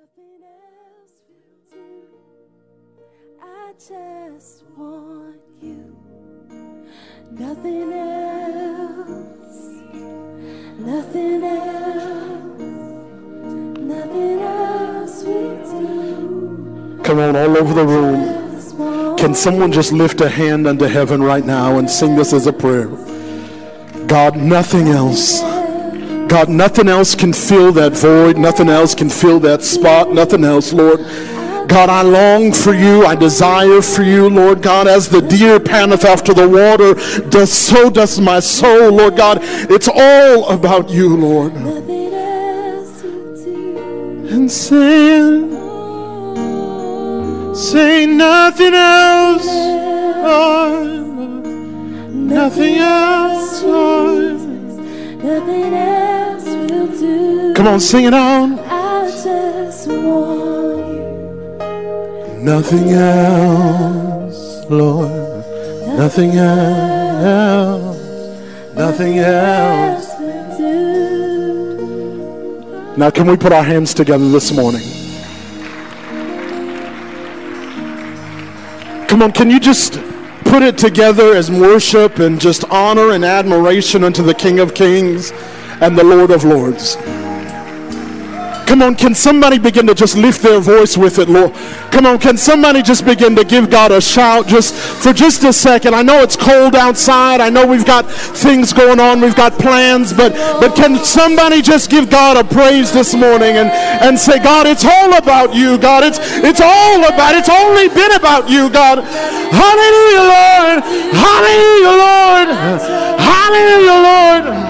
Nothing else will do. I just want you. Nothing else. Nothing else. Nothing else will do. Come on, all over the room. Can someone just lift a hand unto heaven right now and sing this as a prayer? God, nothing else. God, nothing else can fill that void. Nothing else can fill that spot. Nothing else, Lord. God, I long for you. I desire for you, Lord God, as the deer panteth after the water, does so does my soul, Lord God. It's all about you, Lord. And sing, say nothing else, Lord. Nothing else, Lord. Nothing else. Come on, sing it on. I just want you. Nothing else, Lord. Nothing else. Nothing else. Else will do. Now, can we put our hands together this morning? Come on, can you just put it together as worship and just honor and admiration unto the King of Kings and the Lord of Lords? Come on, can somebody begin to just lift their voice with it, Lord? Come on, can somebody just begin to give God a shout just for just a second? I know it's cold outside. I know we've got things going on. We've got plans, but but can somebody just give God a praise this morning and and say, God, it's all about you, God. It's it's all about. It's only been about you, God. Hallelujah, Lord. Hallelujah, Lord. Hallelujah, Lord.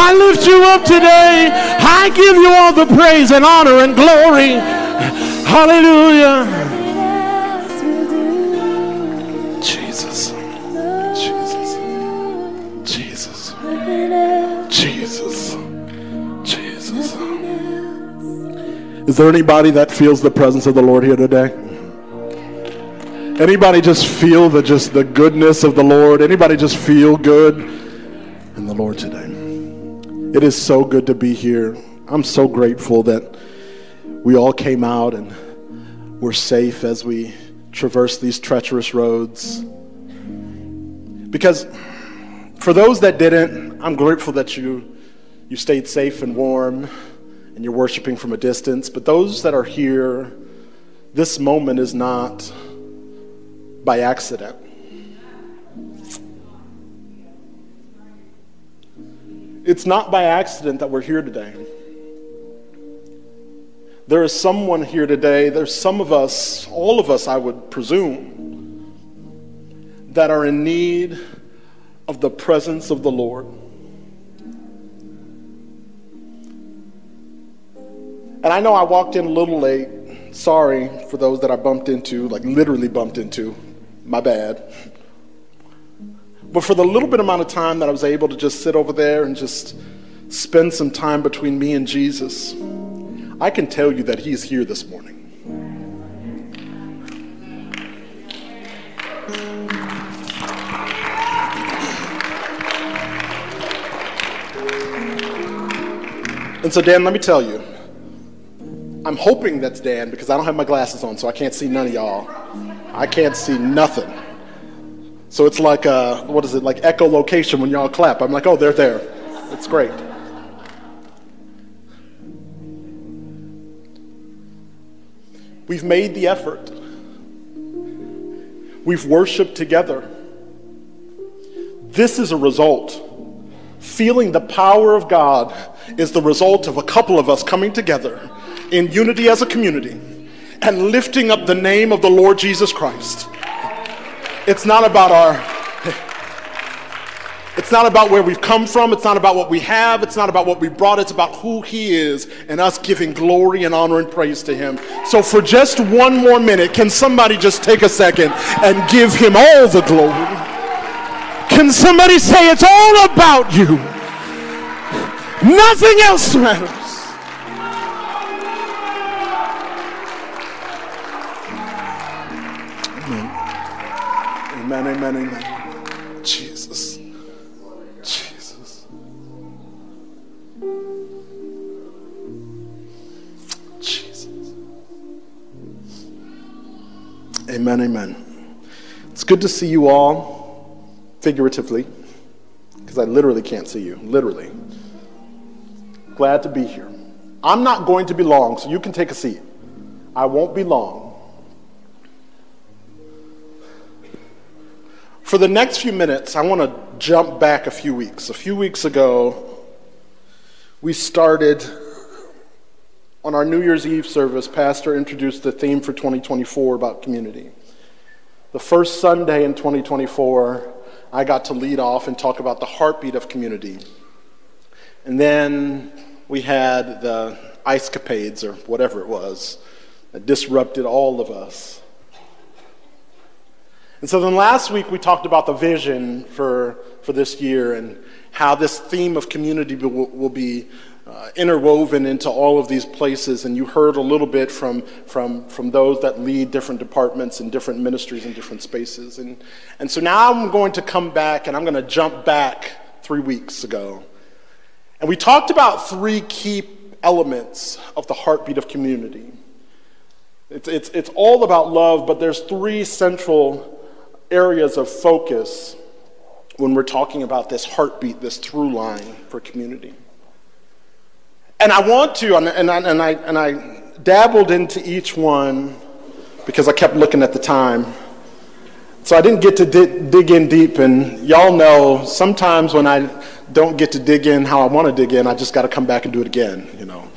I lift you up today. I give you all the praise and honor and glory. Hallelujah. Jesus. Jesus. Jesus. Is there anybody that feels the presence of the Lord here today? Anybody just feel the just the goodness of the Lord? Anybody just feel good in the Lord today? It is so good to be here. I'm so grateful that we all came out and we're safe as we traverse these treacherous roads. Because for those that didn't, I'm grateful that you you stayed safe and warm and you're worshiping from a distance. But those that are here, this moment is not by accident. It's not by accident that we're here today. There is someone here today, there's some of us, all of us, I would presume, that are in need of the presence of the Lord. And I know I walked in a little late. Sorry for those that I bumped into, like literally bumped into. My bad. But for the little bit amount of time that I was able to just sit over there and just spend some time between me and Jesus, I can tell you that He's here this morning. And so, Dan, let me tell you, I'm hoping that's Dan because I don't have my glasses on, so I can't see none of y'all. I can't see nothing. So it's like, what is it, like echolocation when y'all clap. I'm like, oh, they're there. It's great. We've made the effort. We've worshiped together. This is a result. Feeling the power of God is the result of a couple of us coming together in unity as a community and lifting up the name of the Lord Jesus Christ. It's not about our it's not about where we've come from, it's not about what we have, it's not about what we brought, it's about who he is and us giving glory and honor and praise to him. So for just one more minute, can somebody just take a second and give him all the glory? Can somebody say it's all about you? Nothing else matters. Amen, Amen, amen, amen. Jesus. Jesus. Jesus. Amen, amen. It's good to see you all, figuratively, because I literally can't see you, literally. Glad to be here. I'm not going to be long, so you can take a seat. I won't be long. For the next few minutes, I want to jump back a few weeks. A few weeks ago, we started on our New Year's Eve service, Pastor introduced the theme for 2024 about community. The first Sunday in 2024, I got to lead off and talk about the heartbeat of community. And then we had the ice capades or whatever it was that disrupted all of us. And so then last week we talked about the vision for, for this year and how this theme of community will, will be uh, interwoven into all of these places. And you heard a little bit from, from, from those that lead different departments and different ministries and different spaces. And, and so now I'm going to come back and I'm going to jump back three weeks ago. And we talked about three key elements of the heartbeat of community. It's, it's, it's all about love, but there's three central areas of focus when we're talking about this heartbeat, this through line for community. And I want to, and, and, I, and, I, and I dabbled into each one because I kept looking at the time. So I didn't get to di- dig in deep, and y'all know sometimes when I don't get to dig in how I want to dig in, I just got to come back and do it again, you know.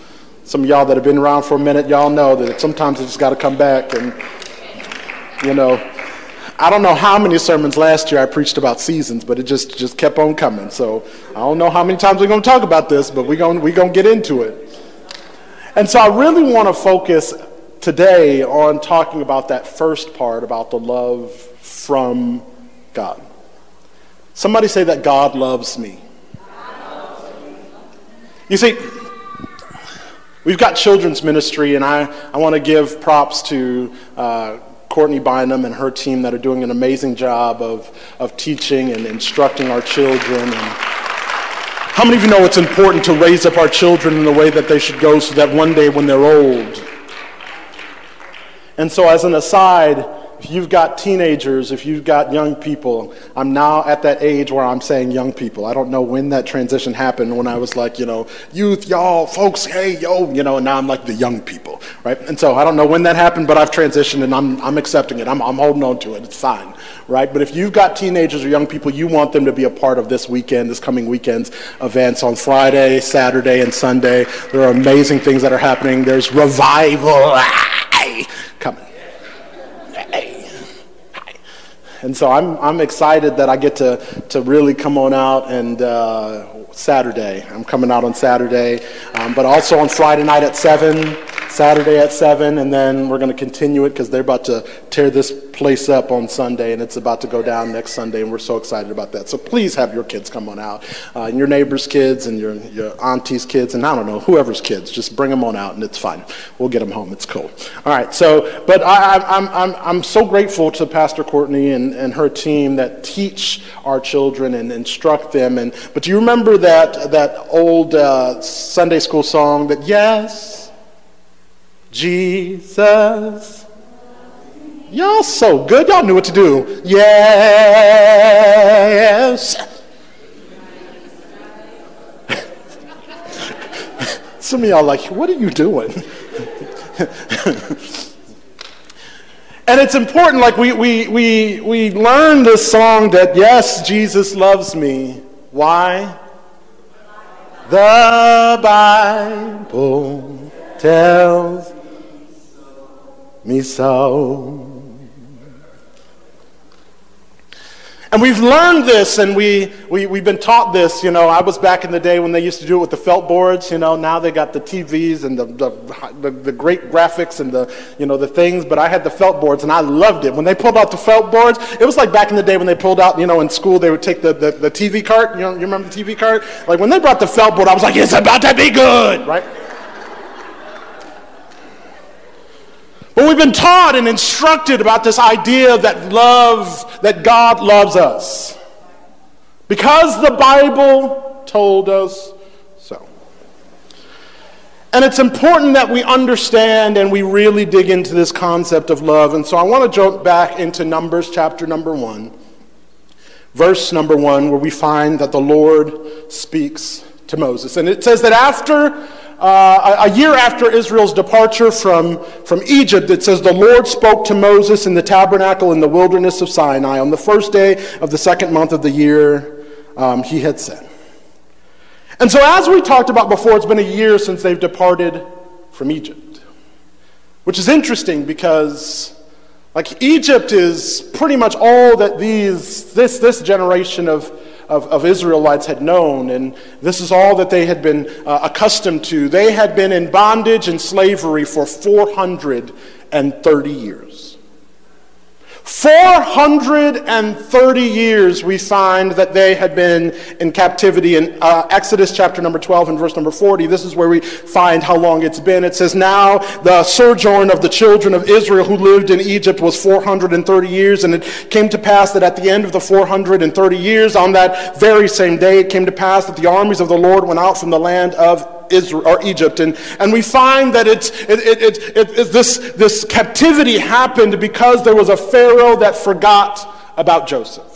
Some of y'all that have been around for a minute, y'all know that sometimes I just got to come back and, you know, I don't know how many sermons last year I preached about seasons, but it just, just kept on coming. So I don't know how many times we're going to talk about this, but we're going we're going to get into it. And so I really want to focus today on talking about that first part about the love from God. Somebody say that God loves me. You see, we've got children's ministry, and I, I want to give props to. Uh, Courtney Bynum and her team that are doing an amazing job of, of teaching and instructing our children. And how many of you know it's important to raise up our children in the way that they should go so that one day when they're old? And so, as an aside, if you've got teenagers, if you've got young people, I'm now at that age where I'm saying young people. I don't know when that transition happened when I was like, you know, youth, y'all, folks, hey, yo, you know, and now I'm like the young people, right? And so I don't know when that happened, but I've transitioned and I'm, I'm accepting it. I'm, I'm holding on to it. It's fine, right? But if you've got teenagers or young people, you want them to be a part of this weekend, this coming weekend's events on Friday, Saturday, and Sunday. There are amazing things that are happening. There's revival coming. And so I'm, I'm excited that I get to, to really come on out and uh, Saturday. I'm coming out on Saturday, um, but also on Friday night at 7. Saturday at 7, and then we're going to continue it because they're about to tear this place up on Sunday, and it's about to go down next Sunday, and we're so excited about that. So please have your kids come on out, uh, and your neighbor's kids, and your, your auntie's kids, and I don't know, whoever's kids. Just bring them on out, and it's fine. We'll get them home. It's cool. All right, so, but I, I'm, I'm, I'm so grateful to Pastor Courtney and, and her team that teach our children and instruct them. And, but do you remember that, that old uh, Sunday school song that, yes, Jesus. Y'all so good. Y'all knew what to do. Yes. Some of y'all like, what are you doing? and it's important, like we, we, we, we learn this song that, yes, Jesus loves me. Why? The Bible tells me so. And we've learned this and we, we, we've been taught this. You know, I was back in the day when they used to do it with the felt boards. You know, now they got the TVs and the, the, the, the great graphics and the, you know, the things. But I had the felt boards and I loved it. When they pulled out the felt boards, it was like back in the day when they pulled out, you know, in school, they would take the, the, the TV cart. You, know, you remember the TV cart? Like when they brought the felt board, I was like, it's about to be good, right? But we've been taught and instructed about this idea that love, that God loves us. Because the Bible told us so. And it's important that we understand and we really dig into this concept of love. And so I want to jump back into Numbers chapter number one, verse number one, where we find that the Lord speaks to Moses. And it says that after uh, a year after Israel's departure from, from Egypt, it says, The Lord spoke to Moses in the tabernacle in the wilderness of Sinai on the first day of the second month of the year, um, he had said. And so, as we talked about before, it's been a year since they've departed from Egypt, which is interesting because, like, Egypt is pretty much all that these, this, this generation of, of, of Israelites had known, and this is all that they had been uh, accustomed to. They had been in bondage and slavery for 430 years. 430 years we find that they had been in captivity. In uh, Exodus chapter number 12 and verse number 40, this is where we find how long it's been. It says, Now the sojourn of the children of Israel who lived in Egypt was 430 years, and it came to pass that at the end of the 430 years, on that very same day, it came to pass that the armies of the Lord went out from the land of Israel or Egypt. And, and we find that it's, it, it, it, it, this, this captivity happened because there was a Pharaoh that forgot about Joseph.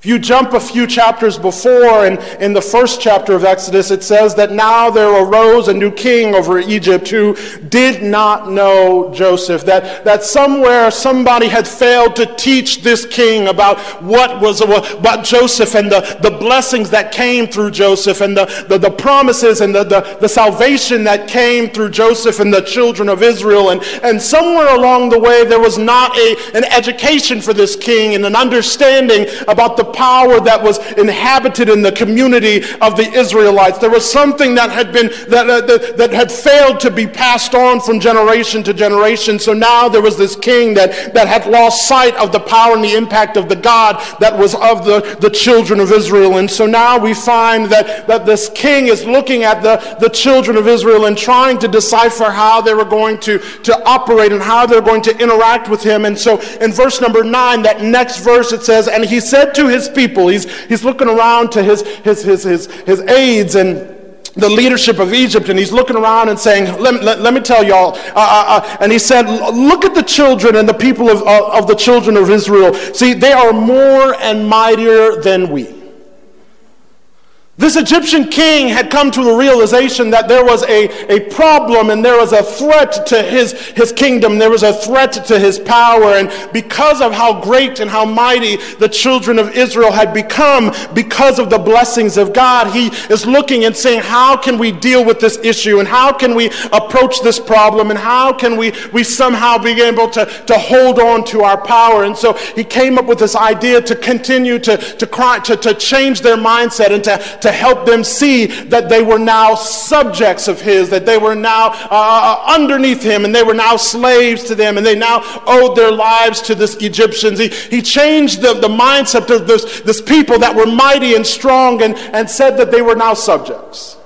If you jump a few chapters before, and in the first chapter of Exodus, it says that now there arose a new king over Egypt who did not know Joseph. That, that somewhere somebody had failed to teach this king about what was about Joseph and the, the blessings that came through Joseph and the, the, the promises and the, the, the salvation that came through Joseph and the children of Israel. And, and somewhere along the way, there was not a, an education for this king and an understanding about the power that was inhabited in the community of the Israelites. There was something that had been that, uh, that, that had failed to be passed on from generation to generation. So now there was this king that, that had lost sight of the power and the impact of the God that was of the, the children of Israel. And so now we find that, that this king is looking at the, the children of Israel and trying to decipher how they were going to, to operate and how they're going to interact with him. And so in verse number nine, that next verse, it says, And he said to his his people. He's, he's looking around to his, his, his, his, his aides and the leadership of Egypt, and he's looking around and saying, Let, let, let me tell y'all. Uh, uh, uh, and he said, Look at the children and the people of, of the children of Israel. See, they are more and mightier than we. This Egyptian king had come to the realization that there was a, a problem and there was a threat to his, his kingdom. There was a threat to his power. And because of how great and how mighty the children of Israel had become, because of the blessings of God, he is looking and saying, How can we deal with this issue? And how can we approach this problem? And how can we, we somehow be able to, to hold on to our power? And so he came up with this idea to continue to, to, cry, to, to change their mindset and to, to to help them see that they were now subjects of his, that they were now uh, uh, underneath him, and they were now slaves to them, and they now owed their lives to this Egyptians. He, he changed the, the mindset of this, this people that were mighty and strong and, and said that they were now subjects.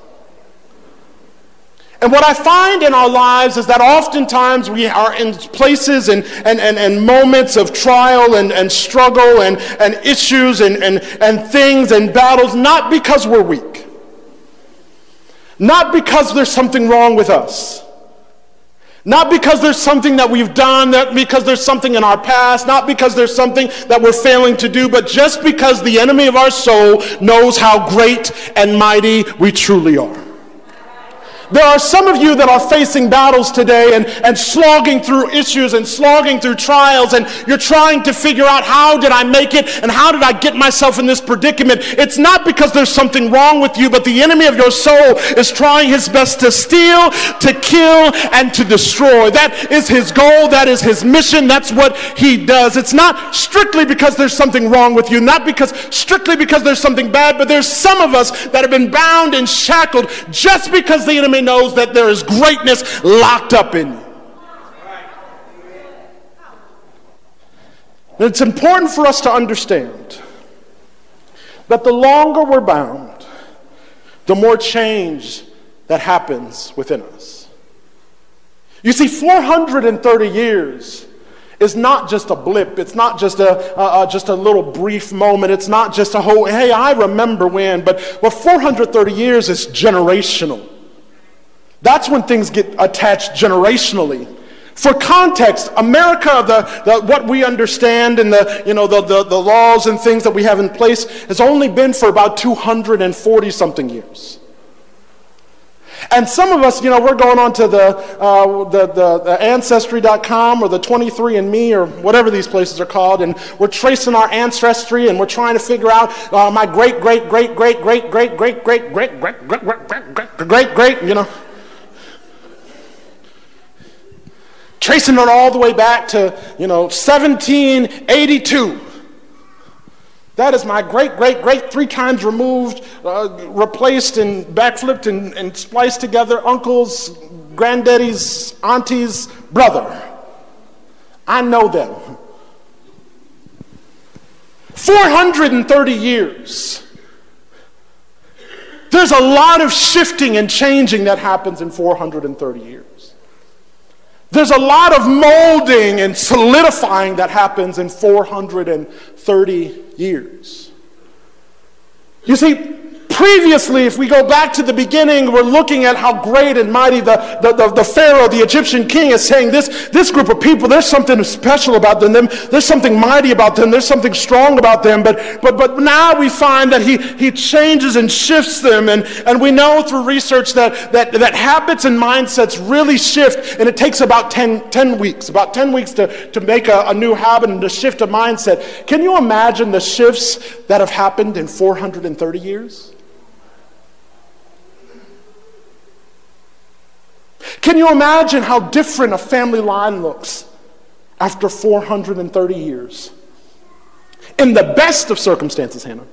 And what I find in our lives is that oftentimes we are in places and, and, and, and moments of trial and, and struggle and, and issues and, and, and things and battles, not because we're weak, not because there's something wrong with us. Not because there's something that we've done, not because there's something in our past, not because there's something that we're failing to do, but just because the enemy of our soul knows how great and mighty we truly are. There are some of you that are facing battles today and, and slogging through issues and slogging through trials, and you're trying to figure out how did I make it and how did I get myself in this predicament. It's not because there's something wrong with you, but the enemy of your soul is trying his best to steal, to kill, and to destroy. That is his goal, that is his mission, that's what he does. It's not strictly because there's something wrong with you, not because strictly because there's something bad, but there's some of us that have been bound and shackled just because the enemy enemy knows that there is greatness locked up in you. And it's important for us to understand that the longer we're bound, the more change that happens within us. You see, 430 years is not just a blip. It's not just a, just a little brief moment. It's not just a whole, hey, I remember when. But what 430 years is generational. That's when things get attached generationally. For context, America, the, the, what we understand and the, you know, the, the, the laws and things that we have in place has only been for about 240 something years. And some of us, you know, we're going on to the, uh, the, the, Ancestry.com or the 23andMe or whatever these places are called, and we're tracing our ancestry and we're trying to figure out uh, my great, great, great, great, great, great, great, great, great, great, great, great, great, great, great, great, great, you know. Tracing it all the way back to, you know, 1782. That is my great, great, great, three times removed, uh, replaced and backflipped and, and spliced together uncle's, granddaddy's, auntie's brother. I know them. 430 years. There's a lot of shifting and changing that happens in 430 years. There's a lot of molding and solidifying that happens in 430 years. You see, Previously, if we go back to the beginning, we're looking at how great and mighty the, the, the, the, Pharaoh, the Egyptian king, is saying this, this group of people, there's something special about them. There's something mighty about them. There's something strong about them. But, but, but now we find that he, he changes and shifts them. And, and we know through research that, that, that habits and mindsets really shift. And it takes about 10, 10 weeks, about 10 weeks to, to make a, a new habit and to shift a mindset. Can you imagine the shifts that have happened in 430 years? Can you imagine how different a family line looks after 430 years? In the best of circumstances, Hannah.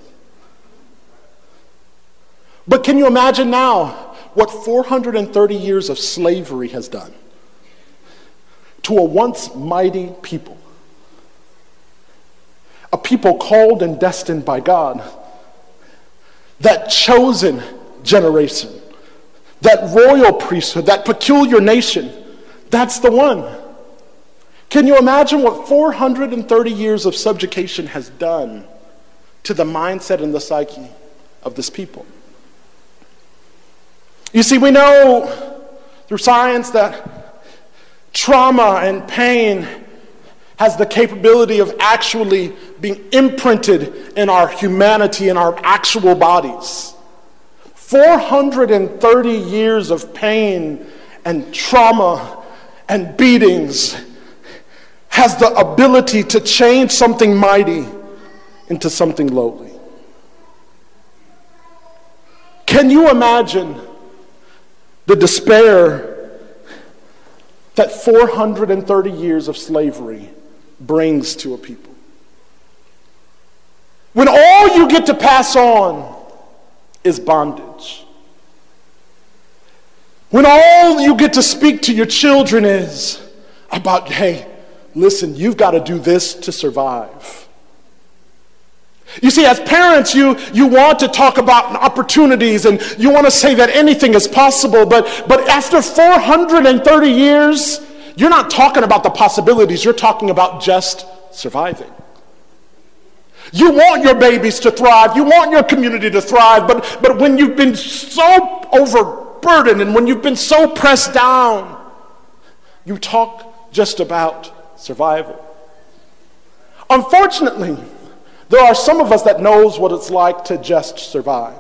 But can you imagine now what 430 years of slavery has done to a once mighty people? A people called and destined by God, that chosen generation that royal priesthood, that peculiar nation. That's the one. Can you imagine what 430 years of subjugation has done to the mindset and the psyche of this people? You see, we know through science that trauma and pain has the capability of actually being imprinted in our humanity, in our actual bodies. 430 years of pain and trauma and beatings has the ability to change something mighty into something lowly. Can you imagine the despair that 430 years of slavery brings to a people? When all you get to pass on is bondage. When all you get to speak to your children is about, hey, listen, you've got to do this to survive. You see, as parents, you, you want to talk about opportunities and you want to say that anything is possible, but, but after 430 years, you're not talking about the possibilities, you're talking about just surviving. You want your babies to thrive. You want your community to thrive. But, but when you've been so overburdened and when you've been so pressed down, you talk just about survival. Unfortunately, there are some of us that knows what it's like to just survive.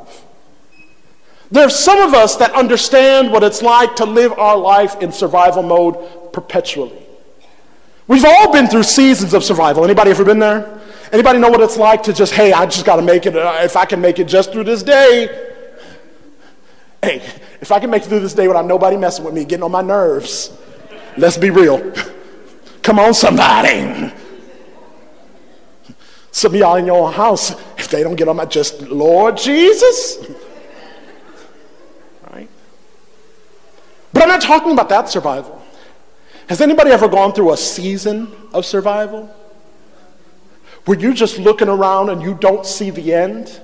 There are some of us that understand what it's like to live our life in survival mode perpetually. We've all been through seasons of survival. Anybody ever been there? Anybody know what it's like to just, hey, I just got to make it. Uh, if I can make it just through this day, hey, if I can make it through this day without nobody messing with me, getting on my nerves, let's be real. Come on, somebody. Some of y'all in your own house, if they don't get on my just, Lord Jesus. Right? But I'm not talking about that survival. Has anybody ever gone through a season of survival? Where you're just looking around and you don't see the end?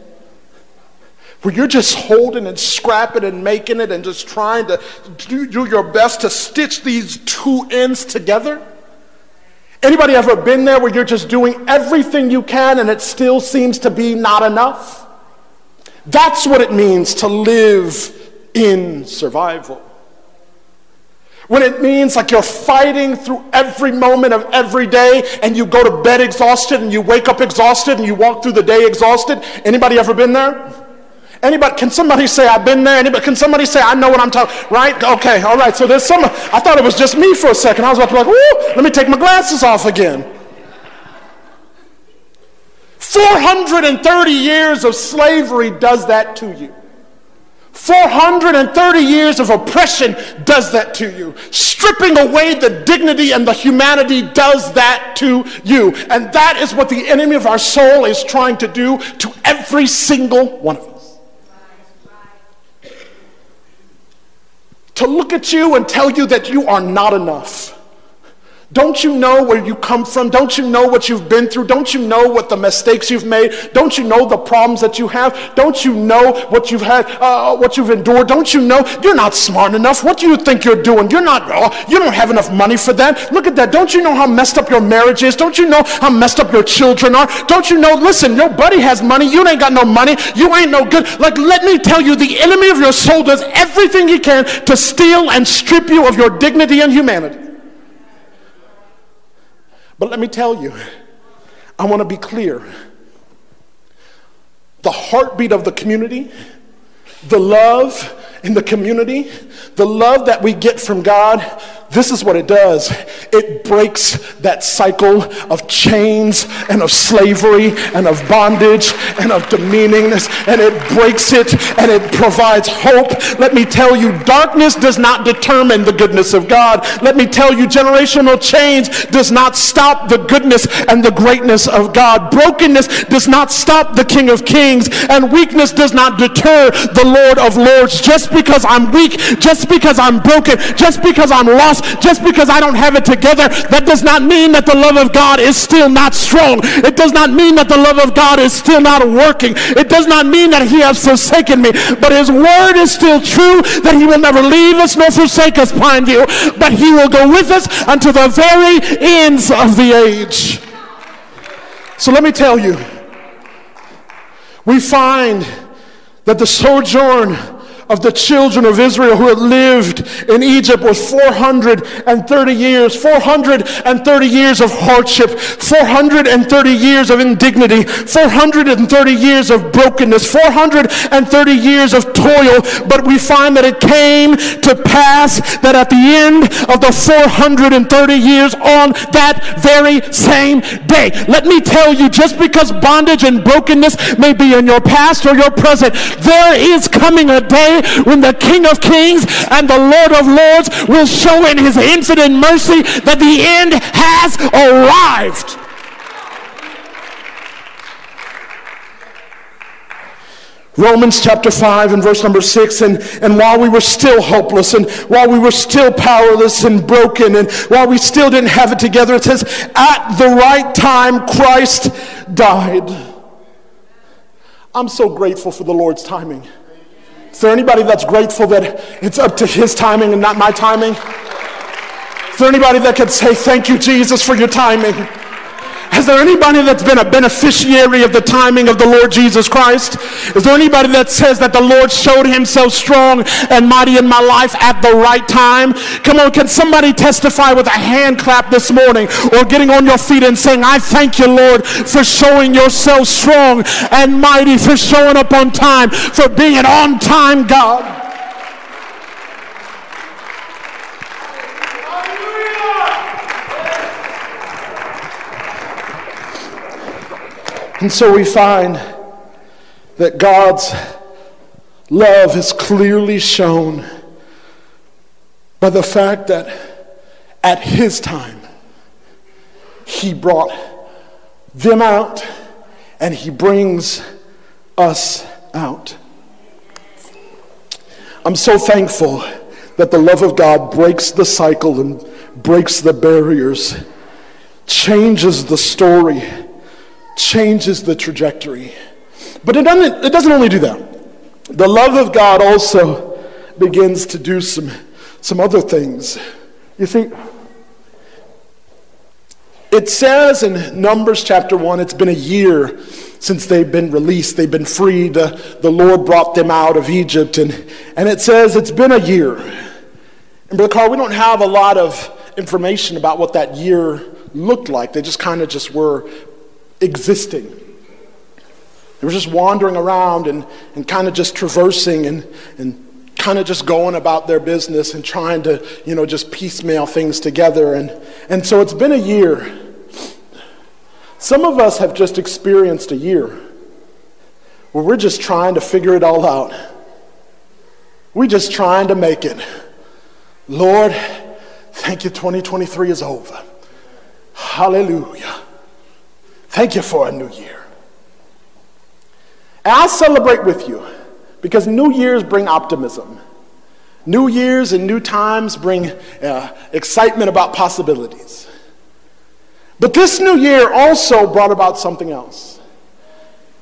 Where you're just holding and scrapping and making it and just trying to do, do your best to stitch these two ends together? Anybody ever been there where you're just doing everything you can and it still seems to be not enough? That's what it means to live in survival. When it means like you're fighting through every moment of every day and you go to bed exhausted and you wake up exhausted and you walk through the day exhausted. Anybody ever been there? Anybody, can somebody say I've been there? Anybody, can somebody say I know what I'm talking, right? Okay, all right. So there's some, I thought it was just me for a second. I was about to be like, ooh, let me take my glasses off again. 430 years of slavery does that to you. 430 years of oppression does that to you. Stripping away the dignity and the humanity does that to you. And that is what the enemy of our soul is trying to do to every single one of us. To look at you and tell you that you are not enough don't you know where you come from? Don't you know what you've been through? Don't you know what the mistakes you've made? Don't you know the problems that you have? Don't you know what you've had, uh, what you've endured? Don't you know you're not smart enough? What do you think you're doing? You're not, oh, you don't have enough money for that. Look at that. Don't you know how messed up your marriage is? Don't you know how messed up your children are? Don't you know, listen, your buddy has money. You ain't got no money. You ain't no good. Like, let me tell you, the enemy of your soul does everything he can to steal and strip you of your dignity and humanity. But let me tell you, I want to be clear. The heartbeat of the community, the love in the community, the love that we get from God this is what it does it breaks that cycle of chains and of slavery and of bondage and of demeaningness, and it breaks it and it provides hope. Let me tell you, darkness does not determine the goodness of God. Let me tell you, generational change does not stop the goodness and the greatness of God. Brokenness does not stop the King of Kings, and weakness does not deter the Lord of Lords. Just because I'm weak, just because I'm broken, just because I'm lost just because I don't have it together, that does not mean that the love of God is still not strong. It does not mean that the love of God is still not working. It does not mean that he has forsaken me, but his word is still true that he will never leave us nor forsake us, Pineview, but he will go with us until the very ends of the age. So let me tell you, we find that the sojourn of the children of Israel who had lived in Egypt was 430 years, 430 years of hardship, 430 years of indignity, 430 years of brokenness, 430 years of toil. But we find that it came to pass that at the end of the 430 years on that very same day, let me tell you, just because bondage and brokenness may be in your past or your present, there is coming a day when the King of Kings and the Lord of Lords will show in his infinite mercy that the end has arrived. Romans chapter 5 and verse number 6. And, and while we were still hopeless, and while we were still powerless and broken, and while we still didn't have it together, it says, at the right time, Christ died. I'm so grateful for the Lord's timing. Is there anybody that's grateful that it's up to his timing and not my timing? Is there anybody that could say, Thank you, Jesus, for your timing? Is there anybody that's been a beneficiary of the timing of the Lord Jesus Christ? Is there anybody that says that the Lord showed himself strong and mighty in my life at the right time? Come on, can somebody testify with a hand clap this morning or getting on your feet and saying, I thank you, Lord, for showing yourself strong and mighty, for showing up on time, for being an on time God? And so we find that God's love is clearly shown by the fact that at His time, He brought them out and He brings us out. I'm so thankful that the love of God breaks the cycle and breaks the barriers, changes the story changes the trajectory. But it doesn't, it doesn't only do that. The love of God also begins to do some, some other things. You see, it says in Numbers chapter 1, it's been a year since they've been released, they've been freed. Uh, the Lord brought them out of Egypt. And, and it says it's been a year. And Brother Carl, we don't have a lot of information about what that year looked like. They just kind of just were existing. They were just wandering around and, and kind of just traversing and, and kind of just going about their business and trying to, you know, just piecemeal things together. And, and so it's been a year. Some of us have just experienced a year where we're just trying to figure it all out. We're just trying to make it. Lord, thank you, 2023 is over. Hallelujah. Thank you for a new year. And I'll celebrate with you because New Year's bring optimism. New Year's and new times bring uh, excitement about possibilities. But this new year also brought about something else.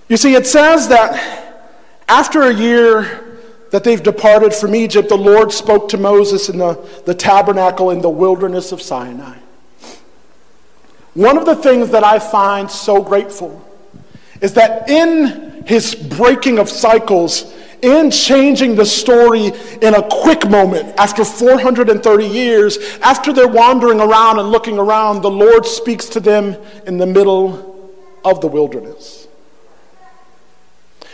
You see, it says that after a year that they've departed from Egypt, the Lord spoke to Moses in the, the tabernacle in the wilderness of Sinai. One of the things that I find so grateful is that in his breaking of cycles, in changing the story in a quick moment, after 430 years, after they're wandering around and looking around, the Lord speaks to them in the middle of the wilderness.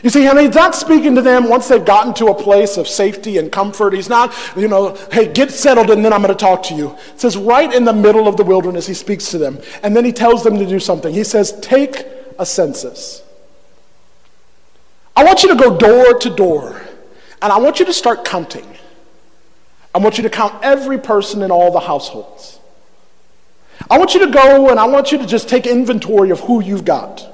You see, and he's not speaking to them once they've gotten to a place of safety and comfort. He's not, you know, hey, get settled and then I'm going to talk to you. It says right in the middle of the wilderness, he speaks to them. And then he tells them to do something. He says, take a census. I want you to go door to door and I want you to start counting. I want you to count every person in all the households. I want you to go and I want you to just take inventory of who you've got.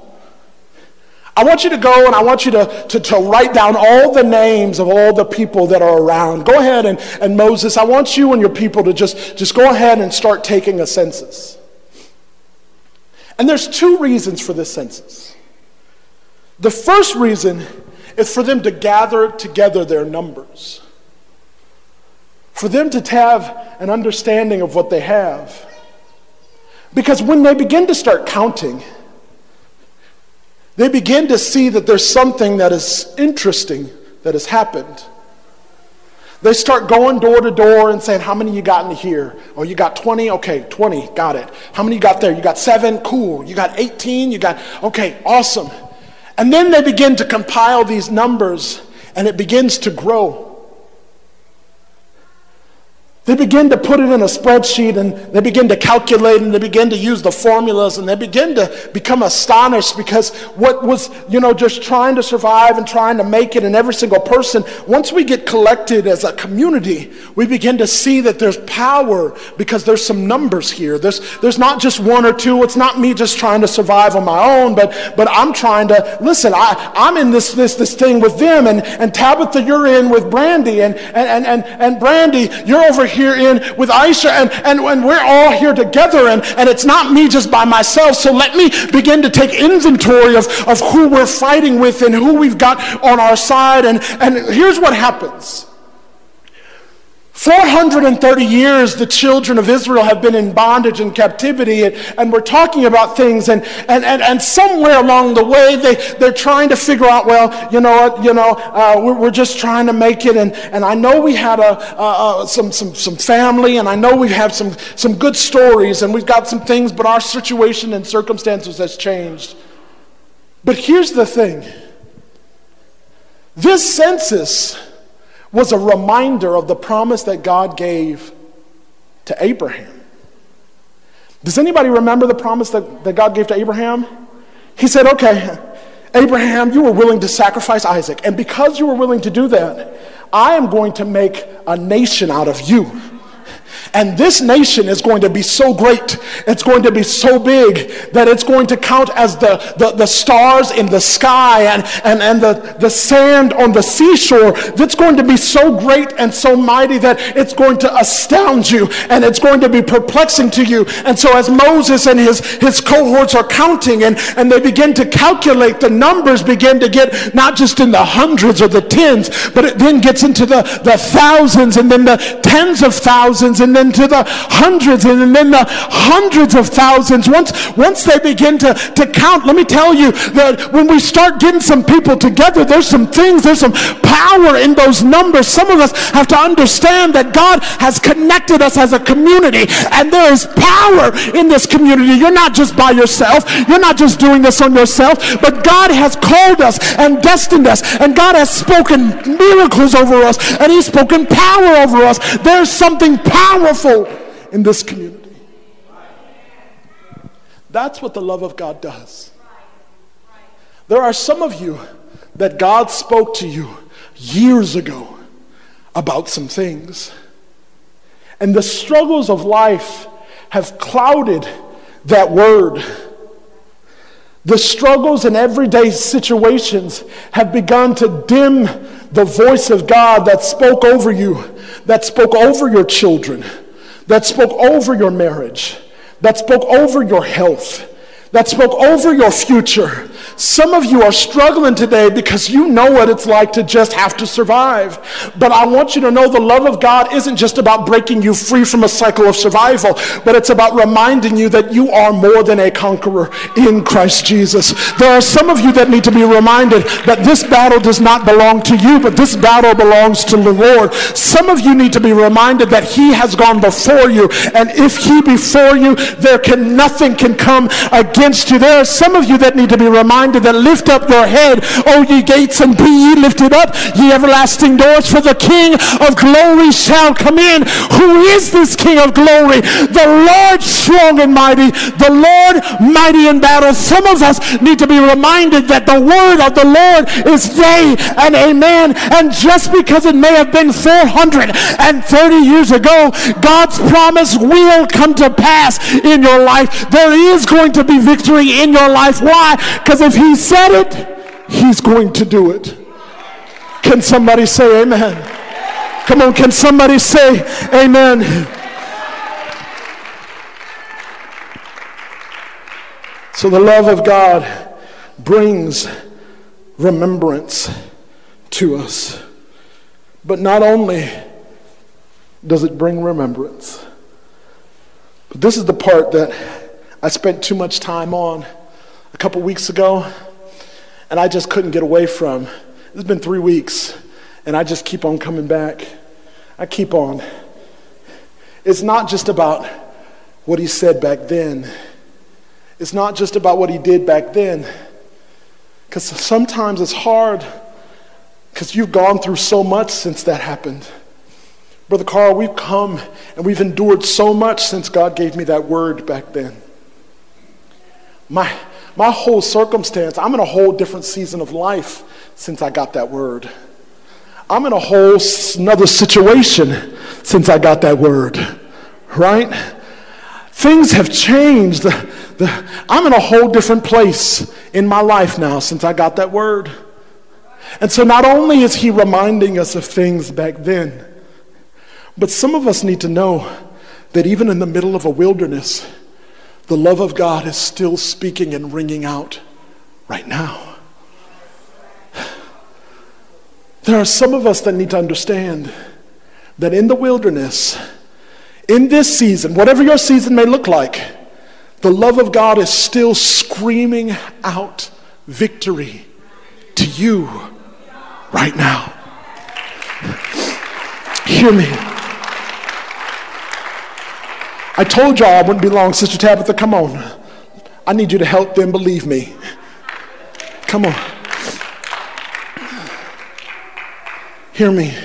I want you to go and I want you to, to, to, write down all the names of all the people that are around. Go ahead and, and Moses, I want you and your people to just, just go ahead and start taking a census. And there's two reasons for this census. The first reason is for them to gather together their numbers, for them to have an understanding of what they have. Because when they begin to start counting, they begin to see that there's something that is interesting that has happened. They start going door to door and saying, How many you got in here? Oh, you got 20? Okay, 20, got it. How many you got there? You got seven? Cool. You got 18? You got, okay, awesome. And then they begin to compile these numbers and it begins to grow. They begin to put it in a spreadsheet and they begin to calculate and they begin to use the formulas and they begin to become astonished because what was, you know, just trying to survive and trying to make it in every single person, once we get collected as a community, we begin to see that there's power because there's some numbers here. There's, there's not just one or two. It's not me just trying to survive on my own, but, but I'm trying to, listen, I, I'm in this, this, this thing with them and, and Tabitha, you're in with Brandy and, and, and, and Brandy, you're over here here in with Aisha, and, and, and we're all here together, and, and it's not me just by myself. So let me begin to take inventory of, of who we're fighting with and who we've got on our side. And, and here's what happens 430 years the children of Israel have been in bondage and captivity, and, and we're talking about things, and, and, and, and somewhere along the way, they, they're trying to figure out, well, you know what, you know, uh, we're, we're just trying to make it, and, and I know we had a, some, some, some family, and I know we have some, some good stories, and we've got some things, but our situation and circumstances has changed. But here's the thing this census was a reminder of the promise that God gave to Abraham. Does anybody remember the promise that, that God gave to Abraham? He said, Okay, Abraham, you were willing to sacrifice Isaac, and because you were willing to do that, I am going to make a nation out of you. And this nation is going to be so great, it's going to be so big that it's going to count as the, the, the stars in the sky and, and, and the, the sand on the seashore. That's going to be so great and so mighty that it's going to astound you and it's going to be perplexing to you. And so, as Moses and his, his cohorts are counting and, and they begin to calculate, the numbers begin to get not just in the hundreds or the tens, but it then gets into the, the thousands and then the tens of thousands. And and then to the hundreds and then the hundreds of thousands. Once, once they begin to, to count, let me tell you that when we start getting some people together, there's some things, there's some power in those numbers. Some of us have to understand that God has connected us as a community and there is power in this community. You're not just by yourself. You're not just doing this on yourself, but God has called us and destined us and God has spoken miracles over us and he's spoken power over us. There's something powerful in this community. That's what the love of God does. There are some of you that God spoke to you years ago about some things. And the struggles of life have clouded that word. The struggles in everyday situations have begun to dim the voice of God that spoke over you, that spoke over your children, that spoke over your marriage, that spoke over your health, that spoke over your future. Some of you are struggling today because you know what it's like to just have to survive. But I want you to know the love of God isn't just about breaking you free from a cycle of survival, but it's about reminding you that you are more than a conqueror in Christ Jesus. There are some of you that need to be reminded that this battle does not belong to you, but this battle belongs to the Lord. Some of you need to be reminded that He has gone before you, and if He before you, there can nothing can come against you. There are some of you that need to be reminded that lift up your head, O ye gates, and be ye lifted up, ye everlasting doors, for the King of glory shall come in. Who is this King of glory? The Lord strong and mighty, the Lord mighty in battle. Some of us need to be reminded that the word of the Lord is yea and amen. And just because it may have been 430 years ago, God's promise will come to pass in your life. There is going to be victory in your life. Why? Because if He said it, He's going to do it. Can somebody say amen? Come on, can somebody say amen? So the love of God brings remembrance to us. But not only does it bring remembrance, but this is the part that I spent too much time on couple weeks ago, and I just couldn't get away from. It's been three weeks, and I just keep on coming back. I keep on. It's not just about what he said back then, it's not just about what he did back then. Because sometimes it's hard because you've gone through so much since that happened. Brother Carl, we've come and we've endured so much since God gave me that word back then. My, my whole circumstance, I'm in a whole different season of life since I got that word. I'm in a whole another situation since I got that word, right? Things have changed. The, the, I'm in a whole different place in my life now since I got that word. And so not only is he reminding us of things back then, but some of us need to know that even in the middle of a wilderness, the love of God is still speaking and ringing out right now. There are some of us that need to understand that in the wilderness, in this season, whatever your season may look like, the love of God is still screaming out victory to you right now. Hear me. I told y'all I wouldn't be long. Sister Tabitha, come on. I need you to help them believe me. Come on. Hear me.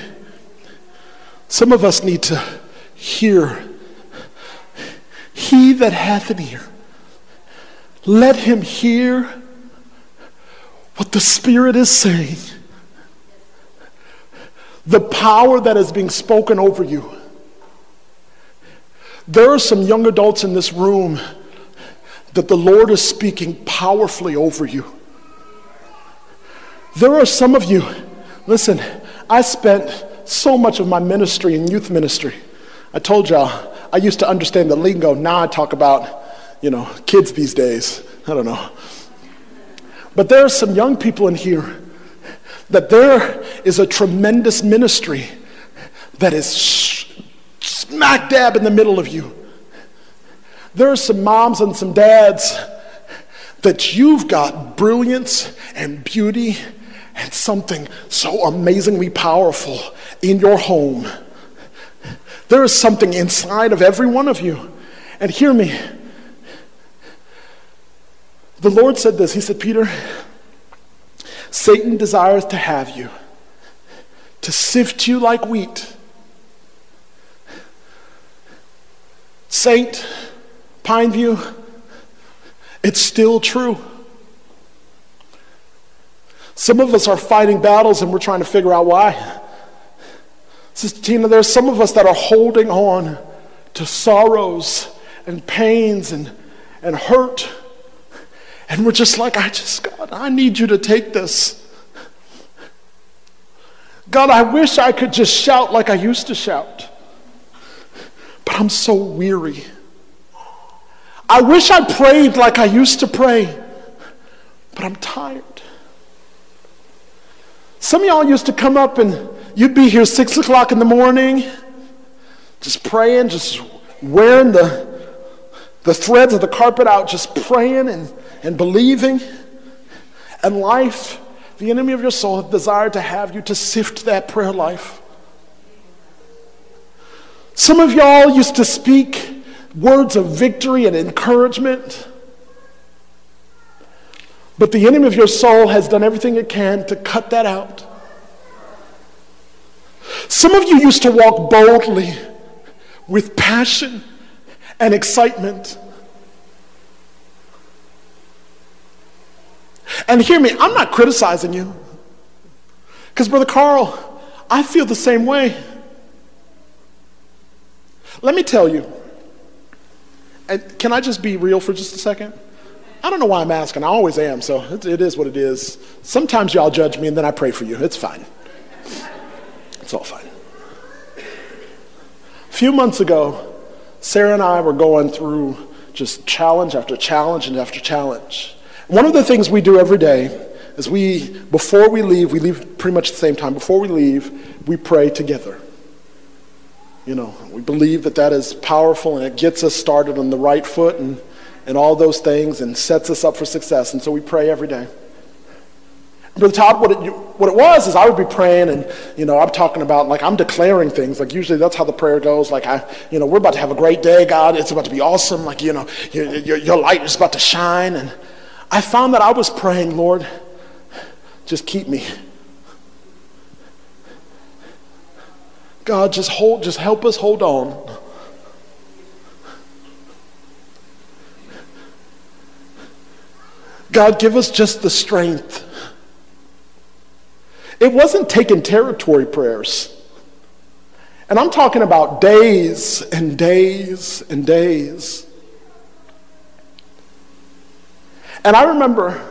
Some of us need to hear. He that hath an ear, let him hear what the Spirit is saying. The power that is being spoken over you. There are some young adults in this room that the Lord is speaking powerfully over you. There are some of you, listen, I spent so much of my ministry in youth ministry. I told y'all, I used to understand the lingo. Now I talk about, you know, kids these days. I don't know. But there are some young people in here that there is a tremendous ministry that is smack dab in the middle of you. There are some moms and some dads that you've got brilliance and beauty and something so amazingly powerful in your home. There is something inside of every one of you. And hear me. The Lord said this He said, Peter, Satan desires to have you, to sift you like wheat. Saint, Pineview, it's still true. Some of us are fighting battles and we're trying to figure out why. Sister Tina, there's some of us that are holding on to sorrows and pains and, and hurt. And we're just like, I just, God, I need you to take this. God, I wish I could just shout like I used to shout, but I'm so weary. I wish I prayed like I used to pray, but I'm tired. Some of y'all used to come up and you'd be here six o'clock in the morning, just praying, just wearing the, the threads of the carpet out, just praying and, and believing. And life, the enemy of your soul, has desired to have you to sift that prayer life. Some of y'all used to speak words of victory and encouragement. But the enemy of your soul has done everything it can to cut that out. Some of you used to walk boldly with passion and excitement. And hear me, I'm not criticizing you. Because, Brother Carl, I feel the same way. Let me tell you, and can I just be real for just a second? I don't know why I'm asking. I always am, so it, it is what it is. Sometimes y'all judge me and then I pray for you. It's fine. It's all fine. A few months ago, Sarah and I were going through just challenge after challenge and after challenge. One of the things we do every day is we, before we leave, we leave pretty much the same time. Before we leave, we pray together. You know, we believe that that is powerful and it gets us started on the right foot and, and all those things and sets us up for success. And so we pray every day. Brother Todd, what it, what it was is I would be praying and, you know, I'm talking about, like, I'm declaring things. Like, usually that's how the prayer goes. Like, I, you know, we're about to have a great day, God. It's about to be awesome. Like, you know, your, your, your light is about to shine. And I found that I was praying, Lord, just keep me. God, just hold, just help us hold on. God, give us just the strength it wasn't taking territory prayers. And I'm talking about days and days and days. And I remember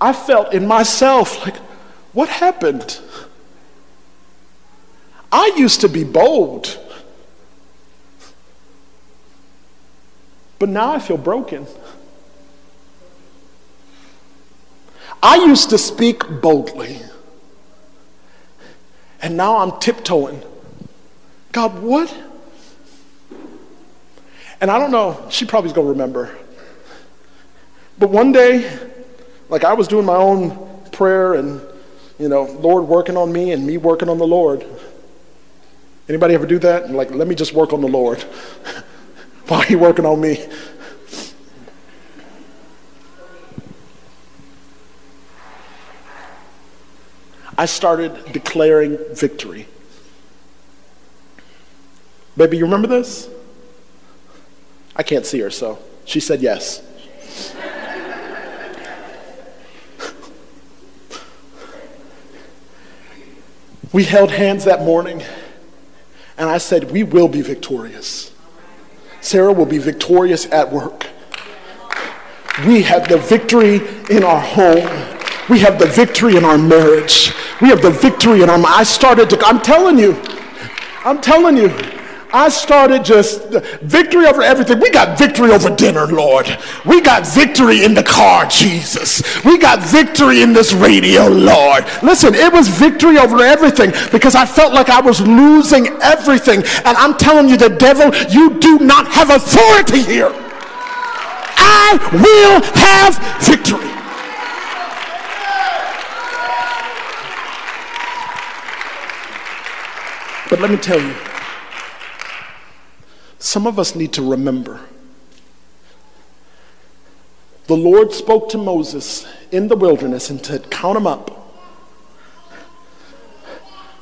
I felt in myself like, what happened? I used to be bold, but now I feel broken. I used to speak boldly. And now I'm tiptoeing. God, what? And I don't know, she probably's gonna remember. But one day, like I was doing my own prayer and, you know, Lord working on me and me working on the Lord. Anybody ever do that? Like, let me just work on the Lord Why are you working on me. I started declaring victory. Baby, you remember this? I can't see her, so she said yes. we held hands that morning, and I said, We will be victorious. Sarah will be victorious at work. We have the victory in our home. We have the victory in our marriage. We have the victory in our I started to I'm telling you. I'm telling you. I started just victory over everything. We got victory over dinner, Lord. We got victory in the car, Jesus. We got victory in this radio, Lord. Listen, it was victory over everything because I felt like I was losing everything. And I'm telling you, the devil, you do not have authority here. I will have victory. But let me tell you, some of us need to remember. The Lord spoke to Moses in the wilderness and said, Count them up.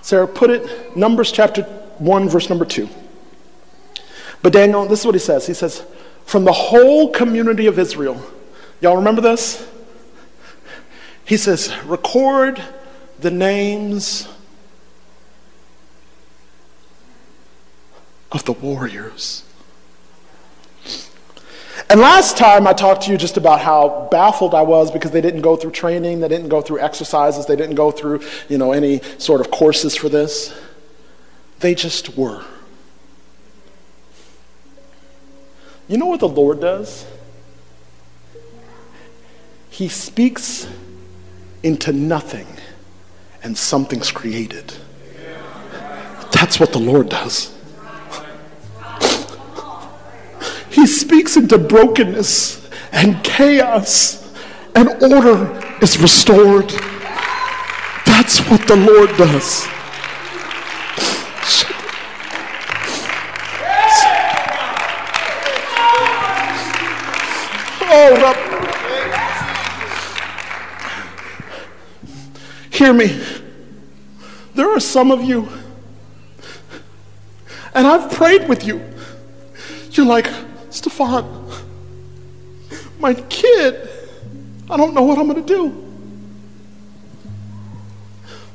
Sarah, put it, Numbers chapter 1, verse number 2. But Daniel, this is what he says. He says, From the whole community of Israel, y'all remember this? He says, Record the names of the warriors. And last time I talked to you just about how baffled I was because they didn't go through training, they didn't go through exercises, they didn't go through, you know, any sort of courses for this. They just were. You know what the Lord does? He speaks into nothing and something's created. That's what the Lord does. He speaks into brokenness and chaos, and order is restored. That's what the Lord does. Oh, hear me. There are some of you, and I've prayed with you. You're like, Stephan, my kid, I don't know what I'm going to do.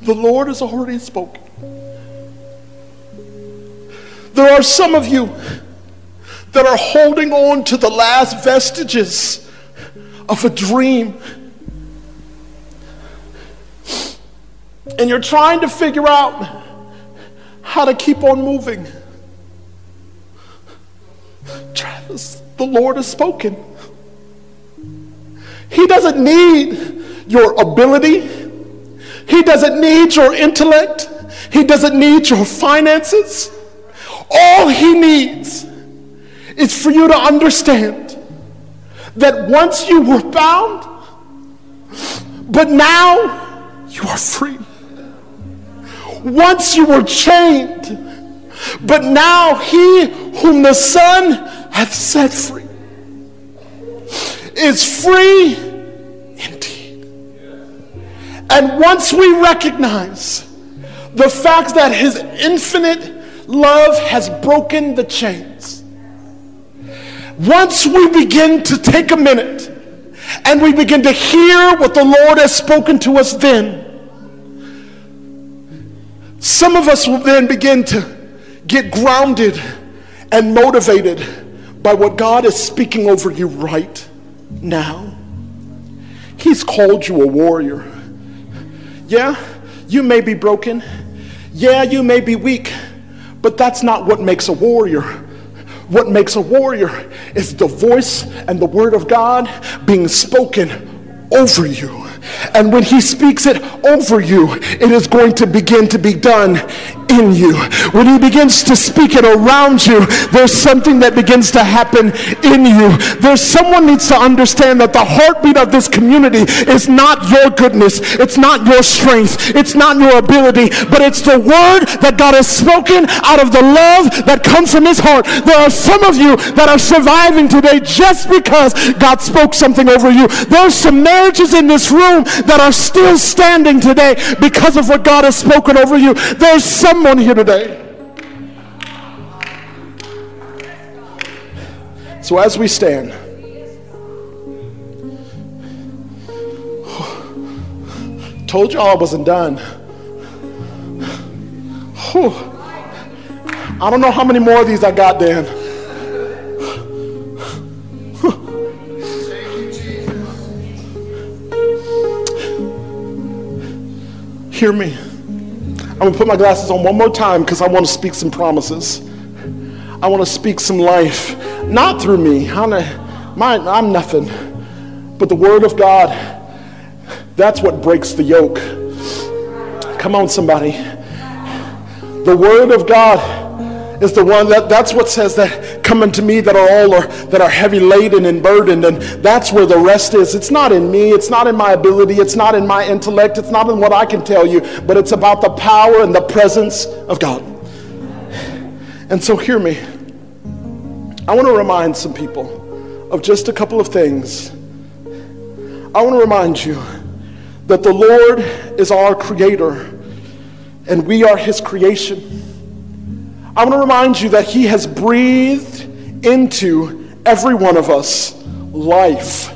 The Lord has already spoken. There are some of you that are holding on to the last vestiges of a dream. And you're trying to figure out how to keep on moving. The Lord has spoken. He doesn't need your ability, He doesn't need your intellect, He doesn't need your finances. All He needs is for you to understand that once you were bound, but now you are free. Once you were chained, but now he whom the Son hath set free is free indeed. And once we recognize the fact that his infinite love has broken the chains, once we begin to take a minute and we begin to hear what the Lord has spoken to us then, some of us will then begin to get grounded and motivated by what God is speaking over you right now. He's called you a warrior. Yeah, you may be broken. Yeah, you may be weak, but that's not what makes a warrior. What makes a warrior is the voice and the word of God being spoken over you. And when he speaks it over you, it is going to begin to be done in you. When he begins to speak it around you, there's something that begins to happen in you. There's someone needs to understand that the heartbeat of this community is not your goodness, it's not your strength, it's not your ability, but it's the word that God has spoken out of the love that comes from his heart. There are some of you that are surviving today just because God spoke something over you. There's some marriages in this room that are still standing today because of what God has spoken over you. There's some someone here today. So as we stand, told y'all I wasn't done. Whew. I don't know how many more of these I got, Dan. Hear me. I'm going to put my glasses on one more time because I want to speak some promises. I want to speak some life, not through me. I'm, a, my, I'm nothing. But the Word of God, that's what breaks the yoke. Come on, somebody. The Word of God is the one that that's what says that come unto me that are all or that are heavy laden and burdened and that's where the rest is. It's not in me it's not in my ability it's not in my intellect it's not in what i can tell you but it's about the power and the presence of god. And so hear me. I want to remind some people of just a couple of things. I want to remind you that the lord is our creator and we are his creation I want to remind you that He has breathed into every one of us life.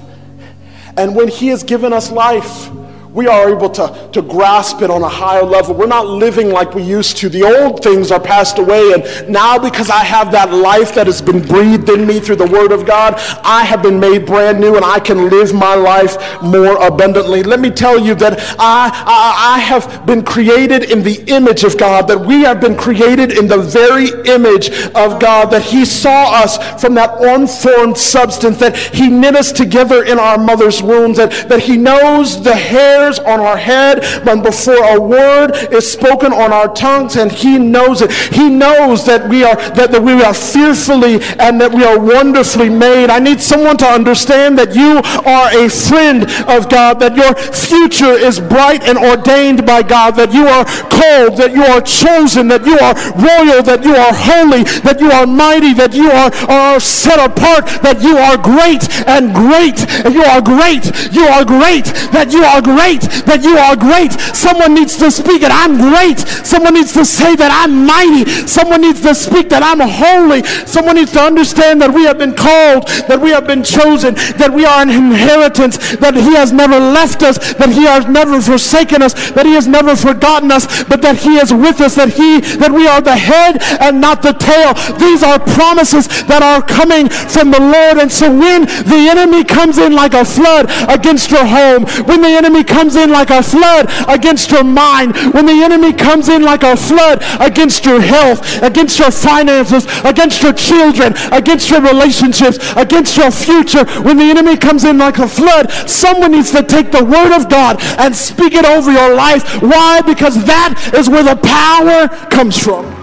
And when He has given us life, we are able to, to grasp it on a higher level. We're not living like we used to. The old things are passed away, and now because I have that life that has been breathed in me through the Word of God, I have been made brand new and I can live my life more abundantly. Let me tell you that I, I, I have been created in the image of God, that we have been created in the very image of God, that He saw us from that unformed substance, that He knit us together in our mother's wombs, that, that He knows the hair hairs on our head, but before a word is spoken on our tongues, and He knows it. He knows that we are that, that we are fearfully and that we are wonderfully made. I need someone to understand that you are a friend of God, that your future is bright and ordained by God, that you are called, that you are chosen, that you are royal, that you are holy, that you are mighty, that you are, are set apart, that you are great and great, and you are great, you are great, that you are great great, that you are great. Someone needs to speak it. I'm great. Someone needs to say that I'm mighty. Someone needs to speak that I'm holy. Someone needs to understand that we have been called, that we have been chosen, that we are an inheritance, that He has never left us, that He has never forsaken us, that He has never forgotten us, but that He is with us, that He, that we are the head and not the tail. These are promises that are coming from the Lord. And so when the enemy comes in like a flood against your home, when the enemy comes in like a flood against your mind, when the enemy comes in like a flood against your health, against your finances, against your children, against your relationships, against your future, when the enemy comes in like a flood, someone needs to take the word of God and speak it over your life. Why? Because that is where the power comes from.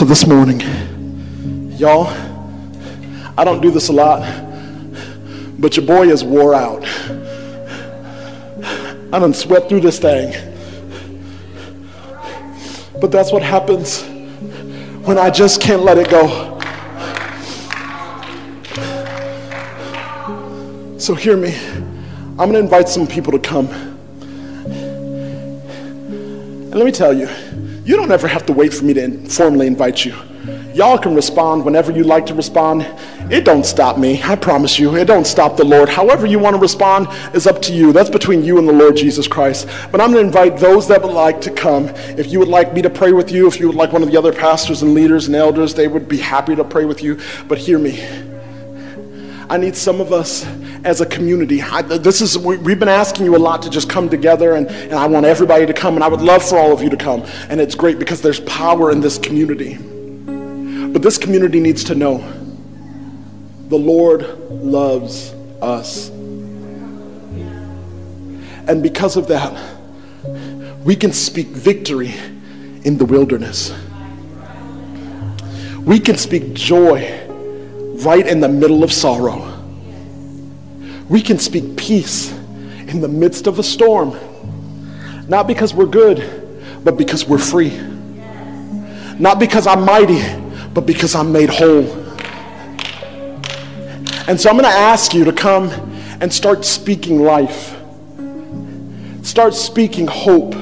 So this morning, y'all, I don't do this a lot, but your boy is wore out. I done sweat through this thing. But that's what happens when I just can't let it go. So hear me. I'm going to invite some people to come. And let me tell you, you don't ever have to wait for me to formally invite you. Y'all can respond whenever you like to respond. It don't stop me. I promise you. It don't stop the Lord. However you want to respond is up to you. That's between you and the Lord Jesus Christ. But I'm going to invite those that would like to come. If you would like me to pray with you, if you would like one of the other pastors and leaders and elders, they would be happy to pray with you. But hear me. I need some of us as a community. I, this is we, have been asking you a lot to just come together, and, and I want everybody to come, and I would love for all of you to come. And it's great because there's power in this community. But this community needs to know the Lord loves us. And because of that, we can speak victory in the wilderness. We can speak joy right in the middle of sorrow. We can speak peace in the midst of a storm. Not because we're good, but because we're free. Not because I'm mighty, but because I'm made whole. And so I'm going to ask you to come and start speaking life. Start speaking hope.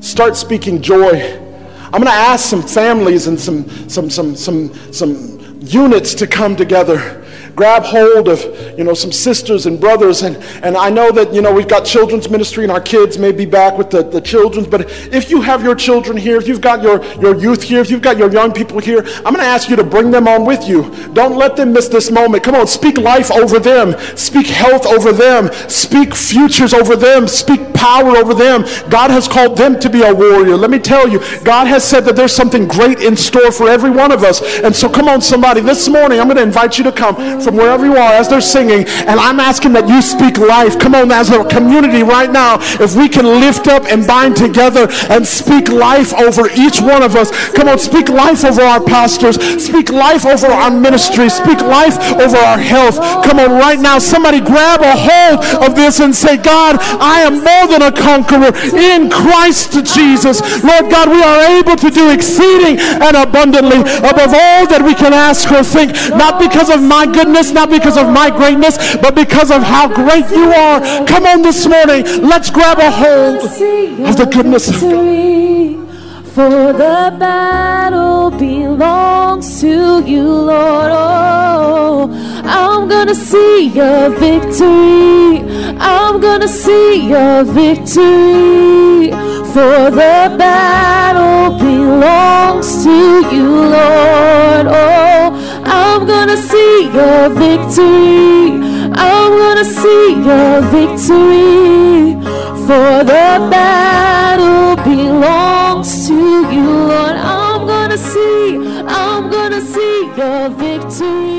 Start speaking joy. I'm going to ask some families and some, some, some, some, some units to come together grab hold of, you know, some sisters and brothers. And, and I know that, you know, we've got children's ministry and our kids may be back with the, the children's. But if you have your children here, if you've got your, your youth here, if you've got your young people here, I'm going to ask you to bring them on with you. Don't let them miss this moment. Come on, speak life over them. Speak health over them. Speak futures over them. Speak power over them. God has called them to be a warrior. Let me tell you, God has said that there's something great in store for every one of us. And so come on, somebody, this morning I'm going to invite you to come from wherever you are as they're singing. And I'm asking that you speak life. Come on, as a community right now, if we can lift up and bind together and speak life over each one of us. Come on, speak life over our pastors. Speak life over our ministry. Speak life over our health. Come on, right now, somebody grab a hold of this and say, God, I am more than a conqueror in Christ Jesus. Lord God, we are able to do exceeding and abundantly above all that we can ask or think, not because of my goodness, not because of my greatness, but because of how great you are. Come on this morning, let's grab a hold of the goodness of God. For the battle belongs to you, Lord. Oh, I'm gonna see your victory. I'm gonna see your victory. For the battle belongs to you, Lord. Oh, I'm gonna see your victory. I'm gonna see your victory. For the battle belongs to you, Lord. I'm gonna see, I'm gonna see your victory.